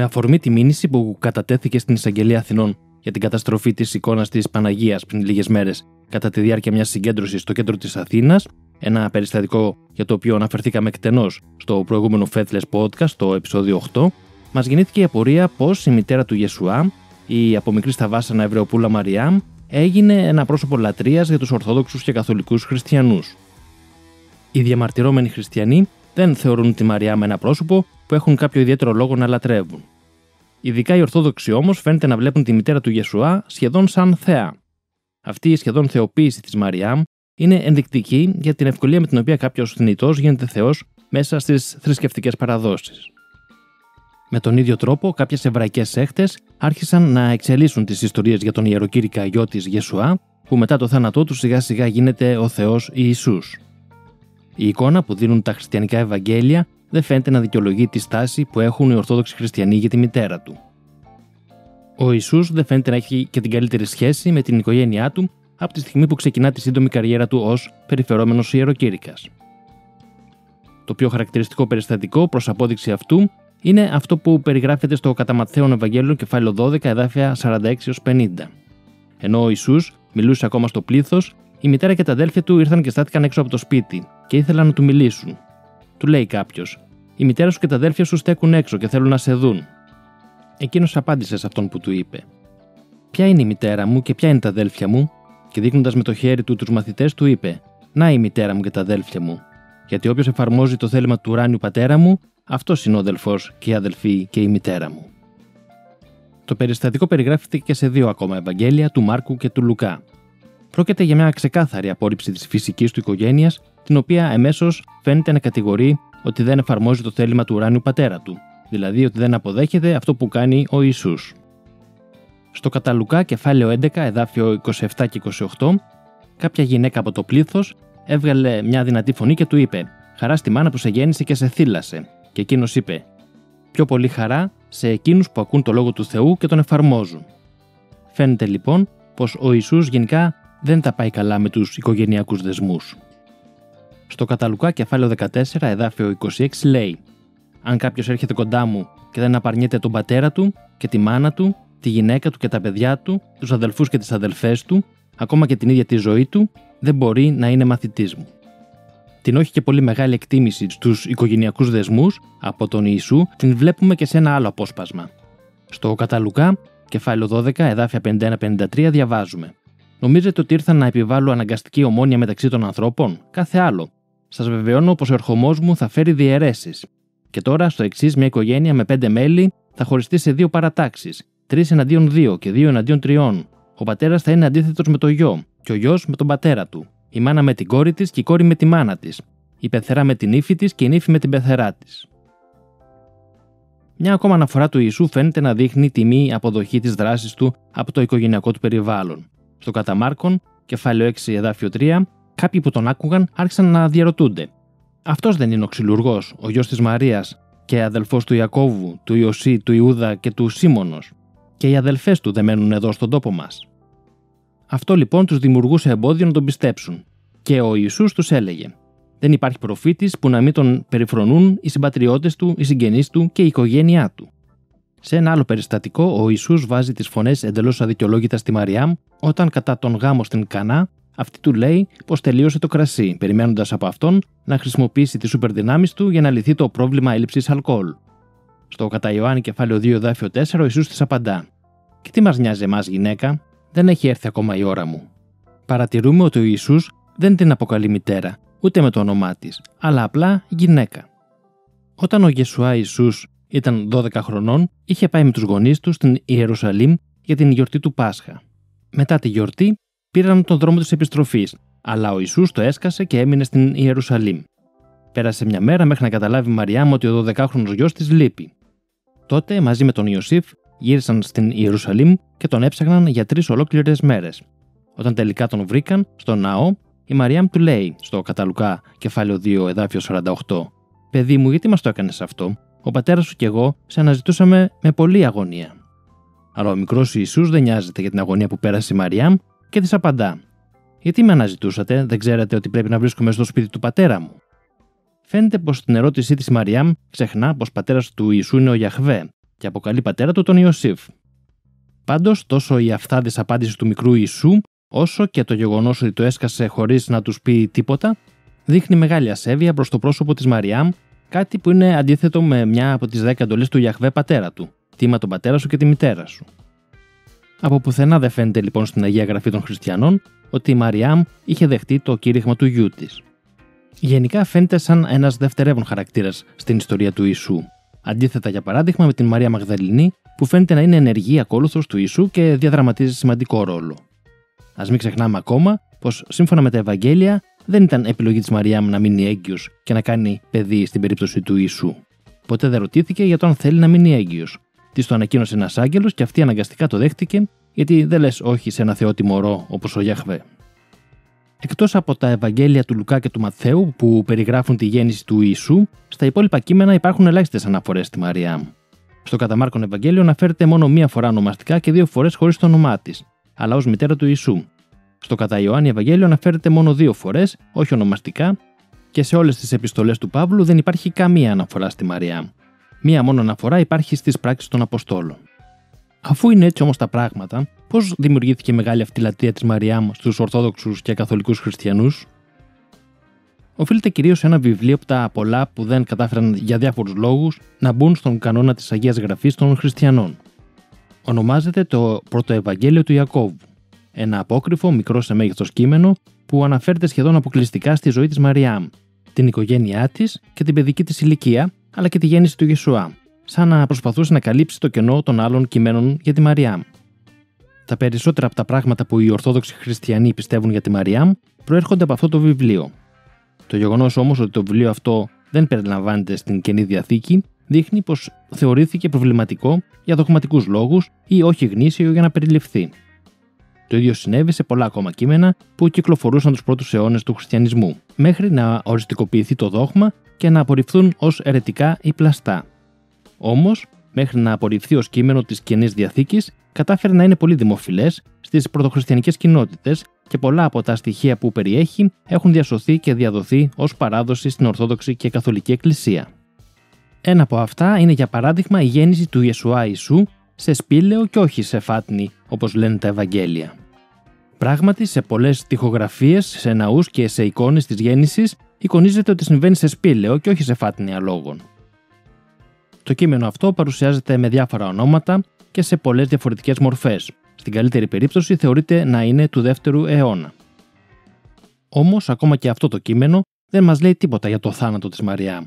Με αφορμή τη μήνυση που κατατέθηκε στην Εισαγγελία Αθηνών για την καταστροφή της εικόνας της Παναγίας πριν λίγες μέρες κατά τη διάρκεια μιας συγκέντρωσης στο κέντρο της Αθήνας, ένα περιστατικό για το οποίο αναφερθήκαμε εκτενώς στο προηγούμενο Faithless Podcast, το επεισόδιο 8, μας γεννήθηκε η απορία πως η μητέρα του Ιεσουά, η από μικρή στα βάσανα Ευρεοπούλα Μαριάμ, έγινε ένα πρόσωπο λατρείας για τους Ορθόδοξους και Καθολικούς Χριστιανούς. Οι διαμαρτυρόμενοι χριστιανοί δεν θεωρούν τη Μαριάμ ένα πρόσωπο που έχουν κάποιο ιδιαίτερο λόγο να λατρεύουν. Ειδικά οι Ορθόδοξοι όμως φαίνεται να βλέπουν τη μητέρα του Ιεσουά σχεδόν σαν θεά. Αυτή η σχεδόν θεοποίηση της Μαριάμ είναι ενδεικτική για την ευκολία με την οποία κάποιος θνητός γίνεται Θεός μέσα στις θρησκευτικές παραδόσεις. Με τον ίδιο τρόπο, κάποιες εβραϊκές σέχτε άρχισαν να εξελίσσουν τις ιστορίες για τον ιεροκήρυκα γιο της Γεσουά, που μετά το θάνατό του σιγά σιγά γίνεται ο Θεός Ιησούς. Η εικόνα που δίνουν τα χριστιανικά Ευαγγέλια δεν φαίνεται να δικαιολογεί τη στάση που έχουν οι Ορθόδοξοι Χριστιανοί για τη μητέρα του. Ο Ιησούς δεν φαίνεται να έχει και την καλύτερη σχέση με την οικογένειά του από τη στιγμή που ξεκινά τη σύντομη καριέρα του ως περιφερόμενος ιεροκήρυκας. Το πιο χαρακτηριστικό περιστατικό προς απόδειξη αυτού είναι αυτό που περιγράφεται στο κατά Ματθαίον Ευαγγέλιο κεφάλαιο 12 εδάφια 46 50. Ενώ ο Ιησούς μιλούσε ακόμα στο πλήθος, η μητέρα και τα αδέλφια του ήρθαν και στάθηκαν έξω από το σπίτι και ήθελαν να του μιλήσουν. Του λέει κάποιος: Η μητέρα σου και τα αδέλφια σου στέκουν έξω και θέλουν να σε δουν. Εκείνος απάντησε σε αυτόν που του είπε: Ποια είναι η μητέρα μου και ποια είναι τα αδέλφια μου, και δείχνοντας με το χέρι του τους μαθητές του είπε: Να η μητέρα μου και τα αδέλφια μου. Γιατί όποιος εφαρμόζει το θέλημα του ουράνιου πατέρα μου, αυτός είναι ο αδελφός και η αδελφή και η μητέρα μου. Το περιστατικό περιγράφεται και σε δύο ακόμα Ευαγγέλια, του Μάρκου και του Λουκά. Πρόκειται για μια ξεκάθαρη απόρριψη της φυσικής του οικογένειας, την οποία εμέσως φαίνεται να κατηγορεί ότι δεν εφαρμόζει το θέλημα του ουράνιου πατέρα του, δηλαδή ότι δεν αποδέχεται αυτό που κάνει ο Ιησούς. Στο Καταλουκά, κεφάλαιο 11, εδάφιο 27 και 28, κάποια γυναίκα από το πλήθος έβγαλε μια δυνατή φωνή και του είπε: Χαρά στη μάνα που σε γέννησε και σε θύλασε. Και εκείνος είπε: Πιο πολύ χαρά σε εκείνους που ακούν το λόγο του Θεού και τον εφαρμόζουν. Φαίνεται λοιπόν πως ο Ιησούς γενικά δεν τα πάει καλά με τους οικογενειακούς δεσμούς. Στο Καταλουκά, κεφάλαιο 14, εδάφιο 26, λέει: Αν κάποιος έρχεται κοντά μου και δεν απαρνιέται τον πατέρα του και τη μάνα του, τη γυναίκα του και τα παιδιά του, τους αδελφούς και τις αδελφές του, ακόμα και την ίδια τη ζωή του, δεν μπορεί να είναι μαθητής μου. Την όχι και πολύ μεγάλη εκτίμηση στους οικογενειακούς δεσμούς από τον Ιησού την βλέπουμε και σε ένα άλλο απόσπασμα. Στο Καταλουκά, κεφάλαιο 12, εδάφια 51-53, διαβάζουμε. Νομίζετε ότι ήρθαν να επιβάλλω αναγκαστική ομόνια μεταξύ των ανθρώπων, κάθε άλλο. Σας βεβαιώνω πως ο ερχομός μου θα φέρει διαιρέσεις. Και τώρα, στο εξής, μια οικογένεια με πέντε μέλη θα χωριστεί σε δύο παρατάξεις, τρεις εναντίον δύο και δύο εναντίον τριών. Ο πατέρας θα είναι αντίθετος με το γιο, και ο γιος με τον πατέρα του. Η μάνα με την κόρη της και η κόρη με τη μάνα της. Η πεθερά με την ύφη της και η νύφη με την πεθερά της. Μια ακόμα αναφορά του Ιησού φαίνεται να δείχνει τιμή αποδοχή της δράσης του από το οικογενειακό του περιβάλλον. Στο Καταμάρκον, κεφάλαιο 6, εδάφιο 3, κάποιοι που τον άκουγαν άρχισαν να διαρωτούνται. Αυτός δεν είναι ο ξυλουργός, ο γιος της Μαρίας και αδελφός του Ιακώβου, του Ιωσή, του Ιούδα και του Σίμωνος, και οι αδελφές του δεν μένουν εδώ στον τόπο μας. Αυτό λοιπόν τους δημιουργούσε εμπόδιο να τον πιστέψουν. Και ο Ιησούς τους έλεγε: Δεν υπάρχει προφήτης που να μην τον περιφρονούν οι συμπατριώτες του, οι συγγενείς του και η οικογένειά του. Σε ένα άλλο περιστατικό, ο Ιησούς βάζει τις φωνές εντελώς αδικαιολόγητα στη Μαριάμ όταν κατά τον γάμο στην Κανά αυτή του λέει πως τελείωσε το κρασί, περιμένοντας από αυτόν να χρησιμοποιήσει τις σούπερ δυνάμει του για να λυθεί το πρόβλημα έλλειψης αλκοόλ. Στο κατά Ιωάννη κεφάλαιο 2 δάφιο 4 ο Ιησούς της απαντά: Και τι μας νοιάζει εμάς γυναίκα, δεν έχει έρθει ακόμα η ώρα μου. Παρατηρούμε ότι ο Ιησούς δεν την αποκαλεί μητέρα, ούτε με το όνομά της, αλλά απλά γυναίκα. Όταν ο Γεσουά Ιησούς ήταν 12 χρονών, είχε πάει με τους γονείς του στην Ιερουσαλήμ για την γιορτή του Πάσχα. Μετά τη γιορτή, πήραν τον δρόμο της επιστροφής, αλλά ο Ιησούς το έσκασε και έμεινε στην Ιερουσαλήμ. Πέρασε μια μέρα μέχρι να καταλάβει η Μαριά μου ότι ο 12χρονο γιος της λείπει. Τότε, μαζί με τον Ιωσήφ, γύρισαν στην Ιερουσαλήμ και τον έψαχναν για τρεις ολόκληρες μέρες. Όταν τελικά τον βρήκαν, στο ναό, η Μαριάμ του λέει, στο Καταλουκά, κεφάλαιο 2, εδάφιο 48, Παιδί μου, γιατί μας το έκανες αυτό, ο πατέρας σου και εγώ σε αναζητούσαμε με πολλή αγωνία. Αλλά ο μικρός Ιησούς δεν νοιάζεται για την αγωνία που πέρασε η Μαριάμ και της απαντά: Γιατί με αναζητούσατε, δεν ξέρατε ότι πρέπει να βρίσκομαι στο σπίτι του πατέρα μου. Φαίνεται πως στην ερώτησή της Μαριάμ ξεχνά πως πατέρας του Ιησού είναι ο Γιαχβέ και αποκαλεί πατέρα του τον Ιωσήφ. Πάντως, τόσο η αυθάδης απάντηση του μικρού Ιησού, όσο και το γεγονός ότι το έσκασε χωρίς να τους πει τίποτα, δείχνει μεγάλη ασέβεια προς το πρόσωπο της Μαριάμ, κάτι που είναι αντίθετο με μια από τις δέκα εντολές του Γιαχβέ πατέρα του: Τίμα τον πατέρα σου και τη μητέρα σου. Από πουθενά δεν φαίνεται λοιπόν στην Αγία Γραφή των Χριστιανών ότι η Μαριάμ είχε δεχτεί το κήρυγμα του γιού της. Γενικά φαίνεται σαν ένας δευτερεύον χαρακτήρας στην ιστορία του Ιησού. Αντίθετα, για παράδειγμα, με την Μαρία Μαγδαληνή, που φαίνεται να είναι ενεργή ακόλουθος του Ιησού και διαδραματίζει σημαντικό ρόλο. Α μην ξεχνάμε ακόμα πως σύμφωνα με τα Ευαγγέλια δεν ήταν επιλογή της Μαριάμ να μείνει έγκυος και να κάνει παιδί στην περίπτωση του Ιησού. Ποτέ δεν ρωτήθηκε για το αν θέλει να μείνει έγκυος. Της το ανακοίνωσε ένας άγγελος και αυτή αναγκαστικά το δέχτηκε, γιατί δεν λες όχι σε ένα θεό μωρό όπως ο Γιαχβέ. Εκτός από τα Ευαγγέλια του Λουκά και του Μαθαίου που περιγράφουν τη γέννηση του Ιησού, στα υπόλοιπα κείμενα υπάρχουν ελάχιστες αναφορές στη Μαριάμ. Στο κατά Μάρκον Ευαγγέλιο αναφέρεται μόνο μία φορά ονομαστικά και δύο φορές χωρίς το όνομά της, αλλά ως μητέρα του Ιησού. Στο κατά Ιωάννη Ευαγγέλιο αναφέρεται μόνο δύο φορές, όχι ονομαστικά, και σε όλες τις επιστολές του Παύλου δεν υπάρχει καμία αναφορά στη Μαριάμ. Μία μόνο αναφορά υπάρχει στις πράξεις των Αποστόλων. Αφού είναι έτσι όμως τα πράγματα, πώς δημιουργήθηκε μεγάλη αυτή λατρεία της Μαριάμ στους Ορθόδοξους και Καθολικούς Χριστιανούς, οφείλεται κυρίως σε ένα βιβλίο από τα πολλά που δεν κατάφεραν για διάφορους λόγους να μπουν στον κανόνα της Αγίας Γραφής των Χριστιανών. Ονομάζεται το Πρωτοευαγγέλιο του Ιακώβου, ένα απόκριφο μικρό σε μέγεθος κείμενο που αναφέρεται σχεδόν αποκλειστικά στη ζωή της Μαριάμ, την οικογένειά της και την παιδική της ηλικία, αλλά και τη γέννηση του Ιεσουά, σαν να προσπαθούσε να καλύψει το κενό των άλλων κειμένων για τη Μαριάμ. Τα περισσότερα από τα πράγματα που οι Ορθόδοξοι Χριστιανοί πιστεύουν για τη Μαριάμ προέρχονται από αυτό το βιβλίο. Το γεγονός όμως ότι το βιβλίο αυτό δεν περιλαμβάνεται στην καινή διαθήκη δείχνει πως θεωρήθηκε προβληματικό για δογματικούς λόγους ή όχι γνήσιο για να περιληφθεί. Το ίδιο συνέβη σε πολλά ακόμα κείμενα που κυκλοφορούσαν τους πρώτους αιώνες του χριστιανισμού, μέχρι να οριστικοποιηθεί το δόγμα και να απορριφθούν ως ερετικά ή πλαστά. Όμως, μέχρι να απορριφθεί ως κείμενο της καινής διαθήκης, κατάφερε να είναι πολύ δημοφιλές στις πρωτοχριστιανικέ κοινότητες και πολλά από τα στοιχεία που περιέχει έχουν διασωθεί και διαδοθεί ως παράδοση στην Ορθόδοξη και Καθολική Εκκλησία. Ένα από αυτά είναι για παράδειγμα η γέννηση του Ιεσουά Ιησού σε σπήλαιο και όχι σε φάτνη, όπως λένε τα Ευαγγέλια. Πράγματι, σε πολλές τοιχογραφίε, σε ναούς και σε εικόνες της γέννησης, εικονίζεται ότι συμβαίνει σε σπήλαιο και όχι σε φάτνη αλόγων. Το κείμενο αυτό παρουσιάζεται με διάφορα ονόματα και σε πολλές διαφορετικές μορφές. Στην καλύτερη περίπτωση θεωρείται να είναι του δεύτερου αιώνα. Όμως, ακόμα και αυτό το κείμενο δεν μας λέει τίποτα για το θάνατο της Μαριάμ.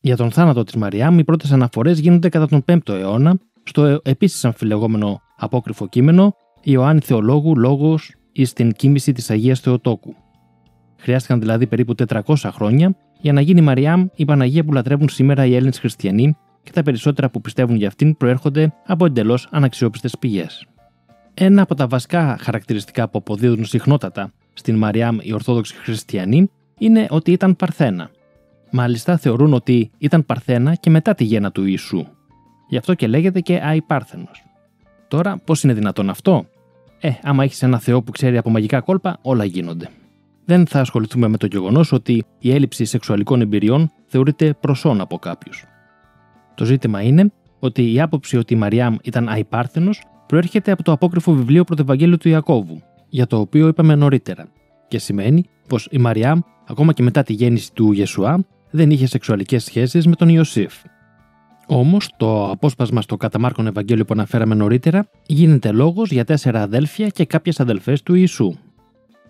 Για τον θάνατο της Μαριάμ, οι πρώτες αναφορές γίνονται κατά τον 5ο αιώνα στο επίσης αμφιλεγόμενο απόκριφο κείμενο Ιωάννη Θεολόγου Λόγος εις την κίνηση της Αγίας Θεοτόκου. Χρειάστηκαν δηλαδή περίπου 400 χρόνια για να γίνει η Μαριάμ η Παναγία που λατρεύουν σήμερα οι Έλληνες χριστιανοί και τα περισσότερα που πιστεύουν για αυτήν προέρχονται από εντελώς αναξιόπιστες πηγές. Ένα από τα βασικά χαρακτηριστικά που αποδίδουν συχνότατα στην Μαριάμ οι Ορθόδοξοι Χριστιανοί είναι ότι ήταν Παρθένα. Μάλιστα θεωρούν ότι ήταν Παρθένα και μετά τη γέννα του Ιησού. Γι' αυτό και λέγεται και Αϊπάρθενος. Τώρα, πώς είναι δυνατόν αυτό; Ε, άμα έχεις ένα Θεό που ξέρει από μαγικά κόλπα, όλα γίνονται. Δεν θα ασχοληθούμε με το γεγονός ότι η έλλειψη σεξουαλικών εμπειριών θεωρείται προσόν από κάποιους. Το ζήτημα είναι ότι η άποψη ότι η Μαριάμ ήταν αϊπάρθενος προέρχεται από το απόκριφο βιβλίο Πρωτευαγγέλιο του Ιακώβου, για το οποίο είπαμε νωρίτερα, και σημαίνει πως η Μαριάμ, ακόμα και μετά τη γέννηση του Ιεσουά, δεν είχε σεξουαλικές σχέσεις με τον Ιωσήφ. Όμως, το απόσπασμα στο κατά Μάρκον Ευαγγέλιο που αναφέραμε νωρίτερα γίνεται λόγος για τέσσερα αδέλφια και κάποιες αδελφές του Ιησού.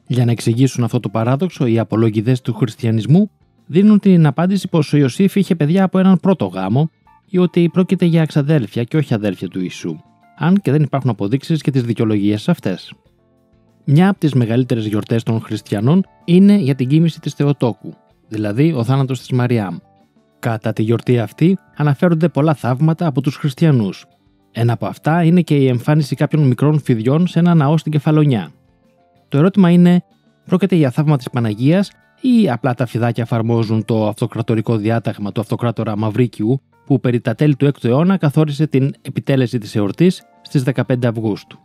Για να εξηγήσουν αυτό το παράδοξο, οι απολογιδές του χριστιανισμού δίνουν την απάντηση πως ο Ιωσήφ είχε παιδιά από έναν πρώτο γάμο ή ότι πρόκειται για εξαδέλφια και όχι αδέλφια του Ιησού, αν και δεν υπάρχουν αποδείξεις για τις δικαιολογίες αυτές. Μια από τις μεγαλύτερες γιορτές των χριστιανών είναι για την κοίμηση της Θεοτόκου, δηλαδή ο θάνατος της Μαριάμ. Κατά τη γιορτή αυτή αναφέρονται πολλά θαύματα από τους χριστιανούς. Ένα από αυτά είναι και η εμφάνιση κάποιων μικρών φιδιών σε ένα ναό στην Κεφαλονιά. Το ερώτημα είναι, πρόκειται για θαύμα της Παναγίας ή απλά τα φιδάκια εφαρμόζουν το αυτοκρατορικό διάταγμα του αυτοκράτορα Μαυρίκιου που περί τα τέλη του 6ου αιώνα καθόρισε την επιτέλεση της εορτής στις 15 Αυγούστου.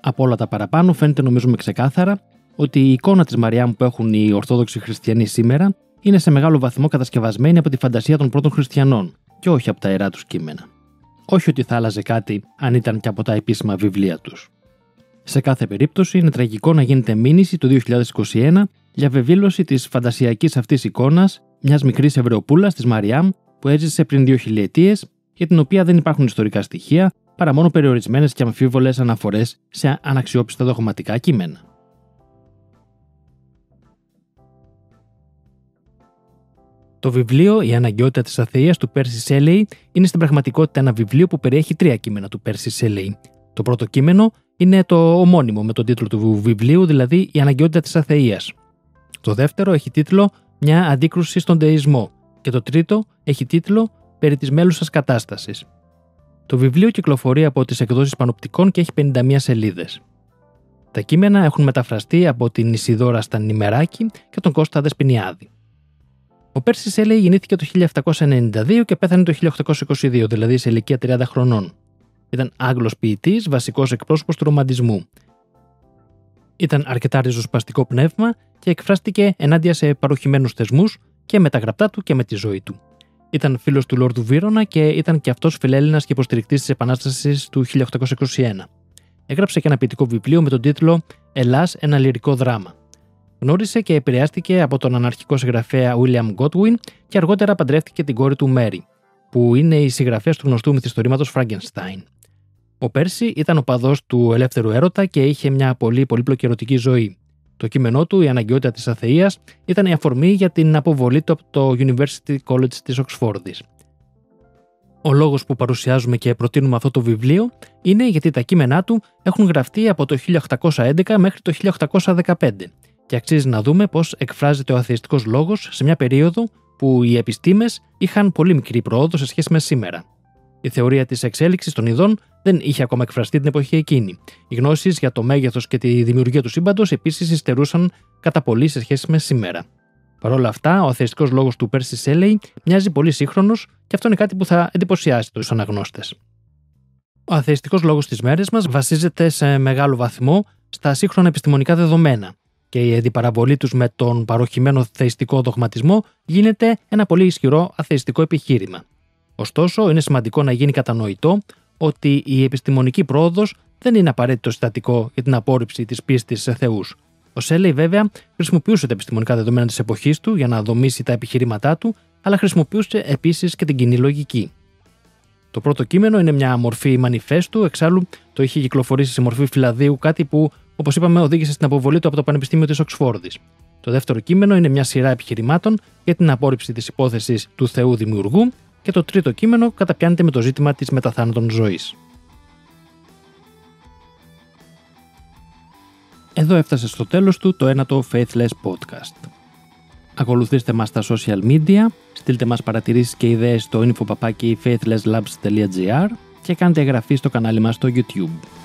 Από όλα τα παραπάνω φαίνεται νομίζουμε ξεκάθαρα ότι η εικόνα της Μαριάμ που έχουν οι Ορθόδοξοι Χριστιανοί σήμερα είναι σε μεγάλο βαθμό κατασκευασμένη από τη φαντασία των πρώτων χριστιανών και όχι από τα ιερά τους κείμενα. όχι ότι θα άλλαζε κάτι αν ήταν και από τα επίσημα βιβλία τους. Σε κάθε περίπτωση, είναι τραγικό να γίνεται μήνυση το 2021 για βεβήλωση της φαντασιακής αυτής εικόνας μιας μικρής Εβρεοπούλα της Μαριάμ που έζησε πριν δύο χιλιετίες, για την οποία δεν υπάρχουν ιστορικά στοιχεία παρά μόνο περιορισμένες και αμφίβολες αναφορές σε αναξιόπιστα δογματικά κείμενα. Το βιβλίο Η Αναγκαιότητα της Αθεία του Πέρσι Σέλεϊ είναι στην πραγματικότητα ένα βιβλίο που περιέχει τρία κείμενα του Πέρσι Σέλεϊ. Το πρώτο κείμενο είναι το ομώνυμο με τον τίτλο του βιβλίου, δηλαδή Η Αναγκαιότητα της Αθεία. Το δεύτερο έχει τίτλο Μια αντίκρουση στον Δεϊσμό. Και το τρίτο έχει τίτλο Περί της μέλουσας κατάστασης. Το βιβλίο κυκλοφορεί από τις εκδόσεις Πανοπτικών και έχει 51 σελίδες. Τα κείμενα έχουν μεταφραστεί από την Ισιδώρα Στανιμεράκη και τον Κώστα Δεσπινιάδη. Ο Πέρση Σέλεϊ γεννήθηκε το 1792 και πέθανε το 1822, δηλαδή σε ηλικία 30 χρονών. Ήταν Άγγλος ποιητής, βασικός εκπρόσωπος του ρομαντισμού. Ήταν αρκετά ριζοσπαστικό πνεύμα και εκφράστηκε ενάντια σε παροχημένους θεσμούς και με τα γραπτά του και με τη ζωή του. Ήταν φίλος του Λόρδου Βίρονα και ήταν και αυτός φιλέλληνας και υποστηρικτής της Επανάστασης του 1821. Έγραψε και ένα ποιητικό βιβλίο με τον τίτλο Ελλάς, ένα λυρικό δράμα. Γνώρισε και επηρεάστηκε από τον αναρχικό συγγραφέα William Godwin και αργότερα παντρεύτηκε την κόρη του Mary, που είναι η συγγραφέας του γνωστού μυθιστορήματος Frankenstein. Ο Πέρσι ήταν ο παδός του ελεύθερου έρωτα και είχε μια πολύ πολύπλοκη ερωτική ζωή. Το κείμενό του, Η Αναγκαιότητα της Αθείας, ήταν η αφορμή για την αποβολή του από το University College της Οξφόρδης. Ο λόγος που παρουσιάζουμε και προτείνουμε αυτό το βιβλίο είναι γιατί τα κείμενά του έχουν γραφτεί από το 1811 μέχρι το 1815 και αξίζει να δούμε πώς εκφράζεται ο αθειστικός λόγος σε μια περίοδο που οι επιστήμες είχαν πολύ μικρή πρόοδο σε σχέση με σήμερα. Η θεωρία της εξέλιξης των ειδών δεν είχε ακόμα εκφραστεί την εποχή εκείνη. Οι γνώσεις για το μέγεθος και τη δημιουργία του σύμπαντος επίσης υστερούσαν κατά πολύ σε σχέση με σήμερα. Παρ' όλα αυτά, ο αθειστικός λόγος του Πέρσι Σέλεϊ μοιάζει πολύ σύγχρονος και αυτό είναι κάτι που θα εντυπωσιάσει τους αναγνώστες. Ο αθειστικός λόγος της μέρε μας βασίζεται σε μεγάλο βαθμό στα σύγχρονα επιστημονικά δεδομένα και η αντιπαραβολή τους με τον παροχημένο θεϊστικό δογματισμό γίνεται ένα πολύ ισχυρό αθεϊστικό επιχείρημα. Ωστόσο, είναι σημαντικό να γίνει κατανοητό ότι η επιστημονική πρόοδος δεν είναι απαραίτητο συστατικό για την απόρριψη της πίστης σε Θεούς. Ο Σέλεϊ, βέβαια, χρησιμοποιούσε τα επιστημονικά δεδομένα της εποχής του για να δομήσει τα επιχειρήματά του, αλλά χρησιμοποιούσε επίσης και την κοινή λογική. Το πρώτο κείμενο είναι μια μορφή μανιφέστου, εξάλλου το είχε κυκλοφορήσει σε μορφή φυλαδίου, κάτι που, όπως είπαμε, οδήγησε στην αποβολή του από το Πανεπιστήμιο της Οξφόρδης. Το δεύτερο κείμενο είναι μια σειρά επιχειρημάτων για την απόρριψη της υπόθεσης του Θεού Δημιουργού και το τρίτο κείμενο καταπιάνεται με το ζήτημα της μεταθάνατον ζωής. Εδώ έφτασε στο τέλος του το ένατο Faithless Podcast. Ακολουθήστε μας στα social media, στείλτε μας παρατηρήσεις και ιδέες στο infopapaki faithlesslabs.gr και κάντε εγγραφή στο κανάλι μας στο YouTube.